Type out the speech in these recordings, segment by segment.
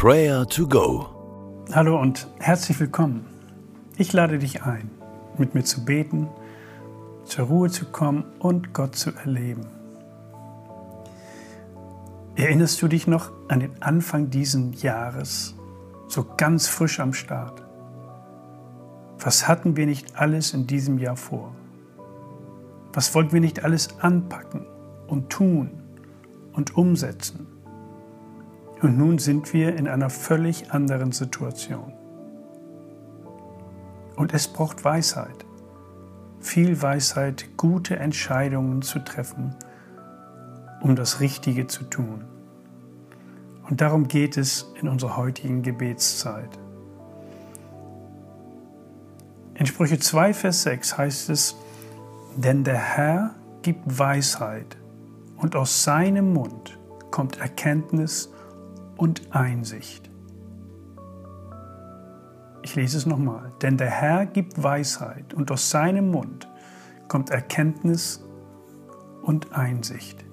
Prayer to Go. Hallo und herzlich willkommen. Ich lade dich ein, mit mir zu beten, zur Ruhe zu kommen und Gott zu erleben. Erinnerst du dich noch an den Anfang dieses Jahres, so ganz frisch am Start? Was hatten wir nicht alles in diesem Jahr vor? Was wollten wir nicht alles anpacken und tun und umsetzen? Und nun sind wir in einer völlig anderen Situation. Und es braucht Weisheit, viel Weisheit, gute Entscheidungen zu treffen, um das Richtige zu tun. Und darum geht es in unserer heutigen Gebetszeit. In Sprüche 2, Vers 6 heißt es, denn der Herr gibt Weisheit und aus seinem Mund kommt Erkenntnis und Einsicht. Ich lese es nochmal. Denn der Herr gibt Weisheit und aus seinem Mund kommt Erkenntnis und Einsicht.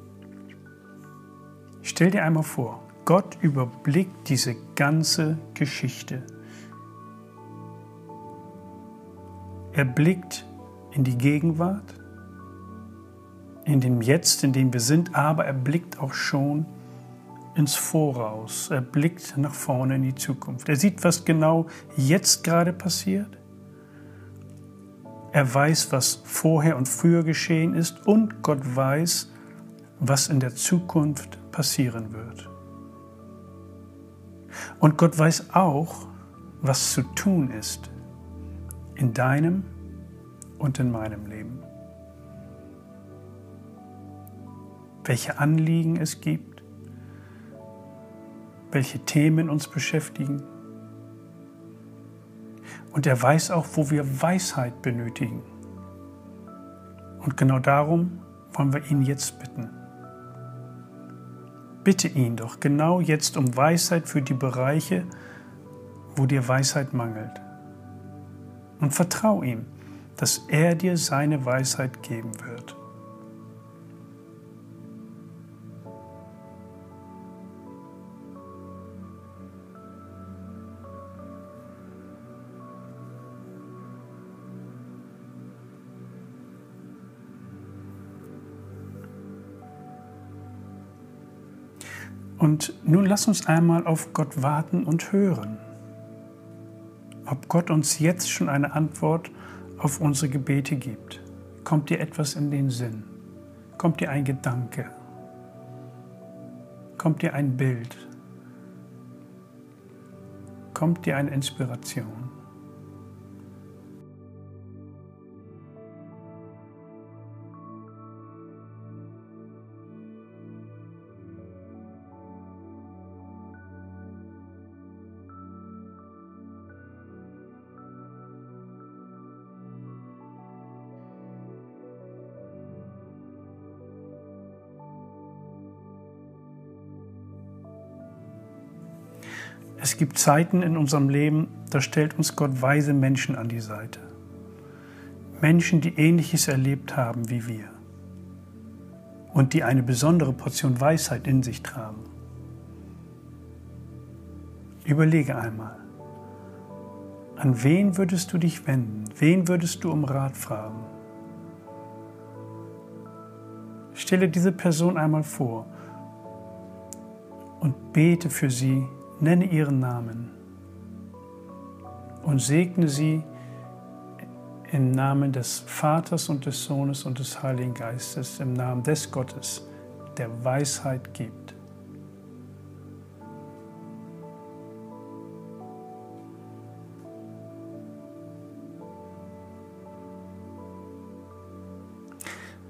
Stell dir einmal vor, Gott überblickt diese ganze Geschichte. Er blickt in die Gegenwart, in dem Jetzt, in dem wir sind, aber er blickt auch schon ins Voraus. Er blickt nach vorne in die Zukunft. Er sieht, was genau jetzt gerade passiert. Er weiß, was vorher und früher geschehen ist und Gott weiß, was in der Zukunft passieren wird. Und Gott weiß auch, was zu tun ist in deinem und in meinem Leben. Welche Anliegen es gibt, welche Themen uns beschäftigen. Und er weiß auch, wo wir Weisheit benötigen. Und genau darum wollen wir ihn jetzt bitten. Bitte ihn doch genau jetzt um Weisheit für die Bereiche, wo dir Weisheit mangelt. Und vertrau ihm, dass er dir seine Weisheit geben wird. Und nun lass uns einmal auf Gott warten und hören, ob Gott uns jetzt schon eine Antwort auf unsere Gebete gibt. Kommt dir etwas in den Sinn? Kommt dir ein Gedanke? Kommt dir ein Bild? Kommt dir eine Inspiration? Es gibt Zeiten in unserem Leben, da stellt uns Gott weise Menschen an die Seite. Menschen, die ähnliches erlebt haben wie wir und die eine besondere Portion Weisheit in sich tragen. Überlege einmal, an wen würdest du dich wenden? Wen würdest du um Rat fragen? Stelle diese Person einmal vor und bete für sie nenne ihren Namen und segne sie im Namen des Vaters und des Sohnes und des Heiligen Geistes, im Namen des Gottes, der Weisheit gibt.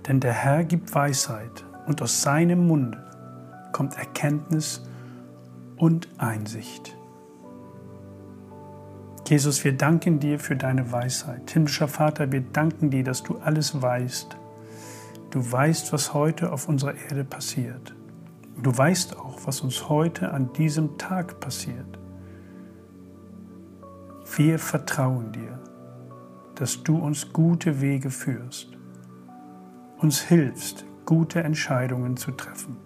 Denn der Herr gibt Weisheit und aus seinem Munde kommt Erkenntnis und Einsicht. Jesus, wir danken dir für deine Weisheit. Himmlischer Vater, wir danken dir, dass du alles weißt. Du weißt, was heute auf unserer Erde passiert. Du weißt auch, was uns heute an diesem Tag passiert. Wir vertrauen dir, dass du uns gute Wege führst, uns hilfst, gute Entscheidungen zu treffen.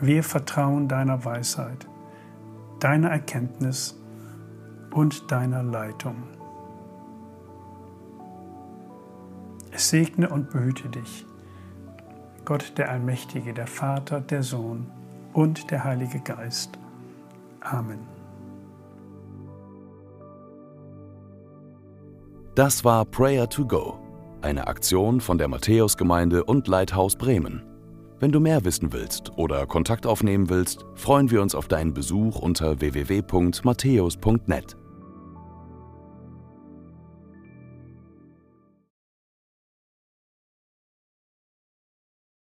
Wir vertrauen deiner Weisheit deiner Erkenntnis und deiner Leitung. Es segne und behüte dich, Gott der Allmächtige, der Vater, der Sohn und der Heilige Geist. Amen. Das war Prayer to Go, eine Aktion von der Matthäusgemeinde und Leithaus Bremen. Wenn du mehr wissen willst oder Kontakt aufnehmen willst, freuen wir uns auf deinen Besuch unter www.matthäus.net.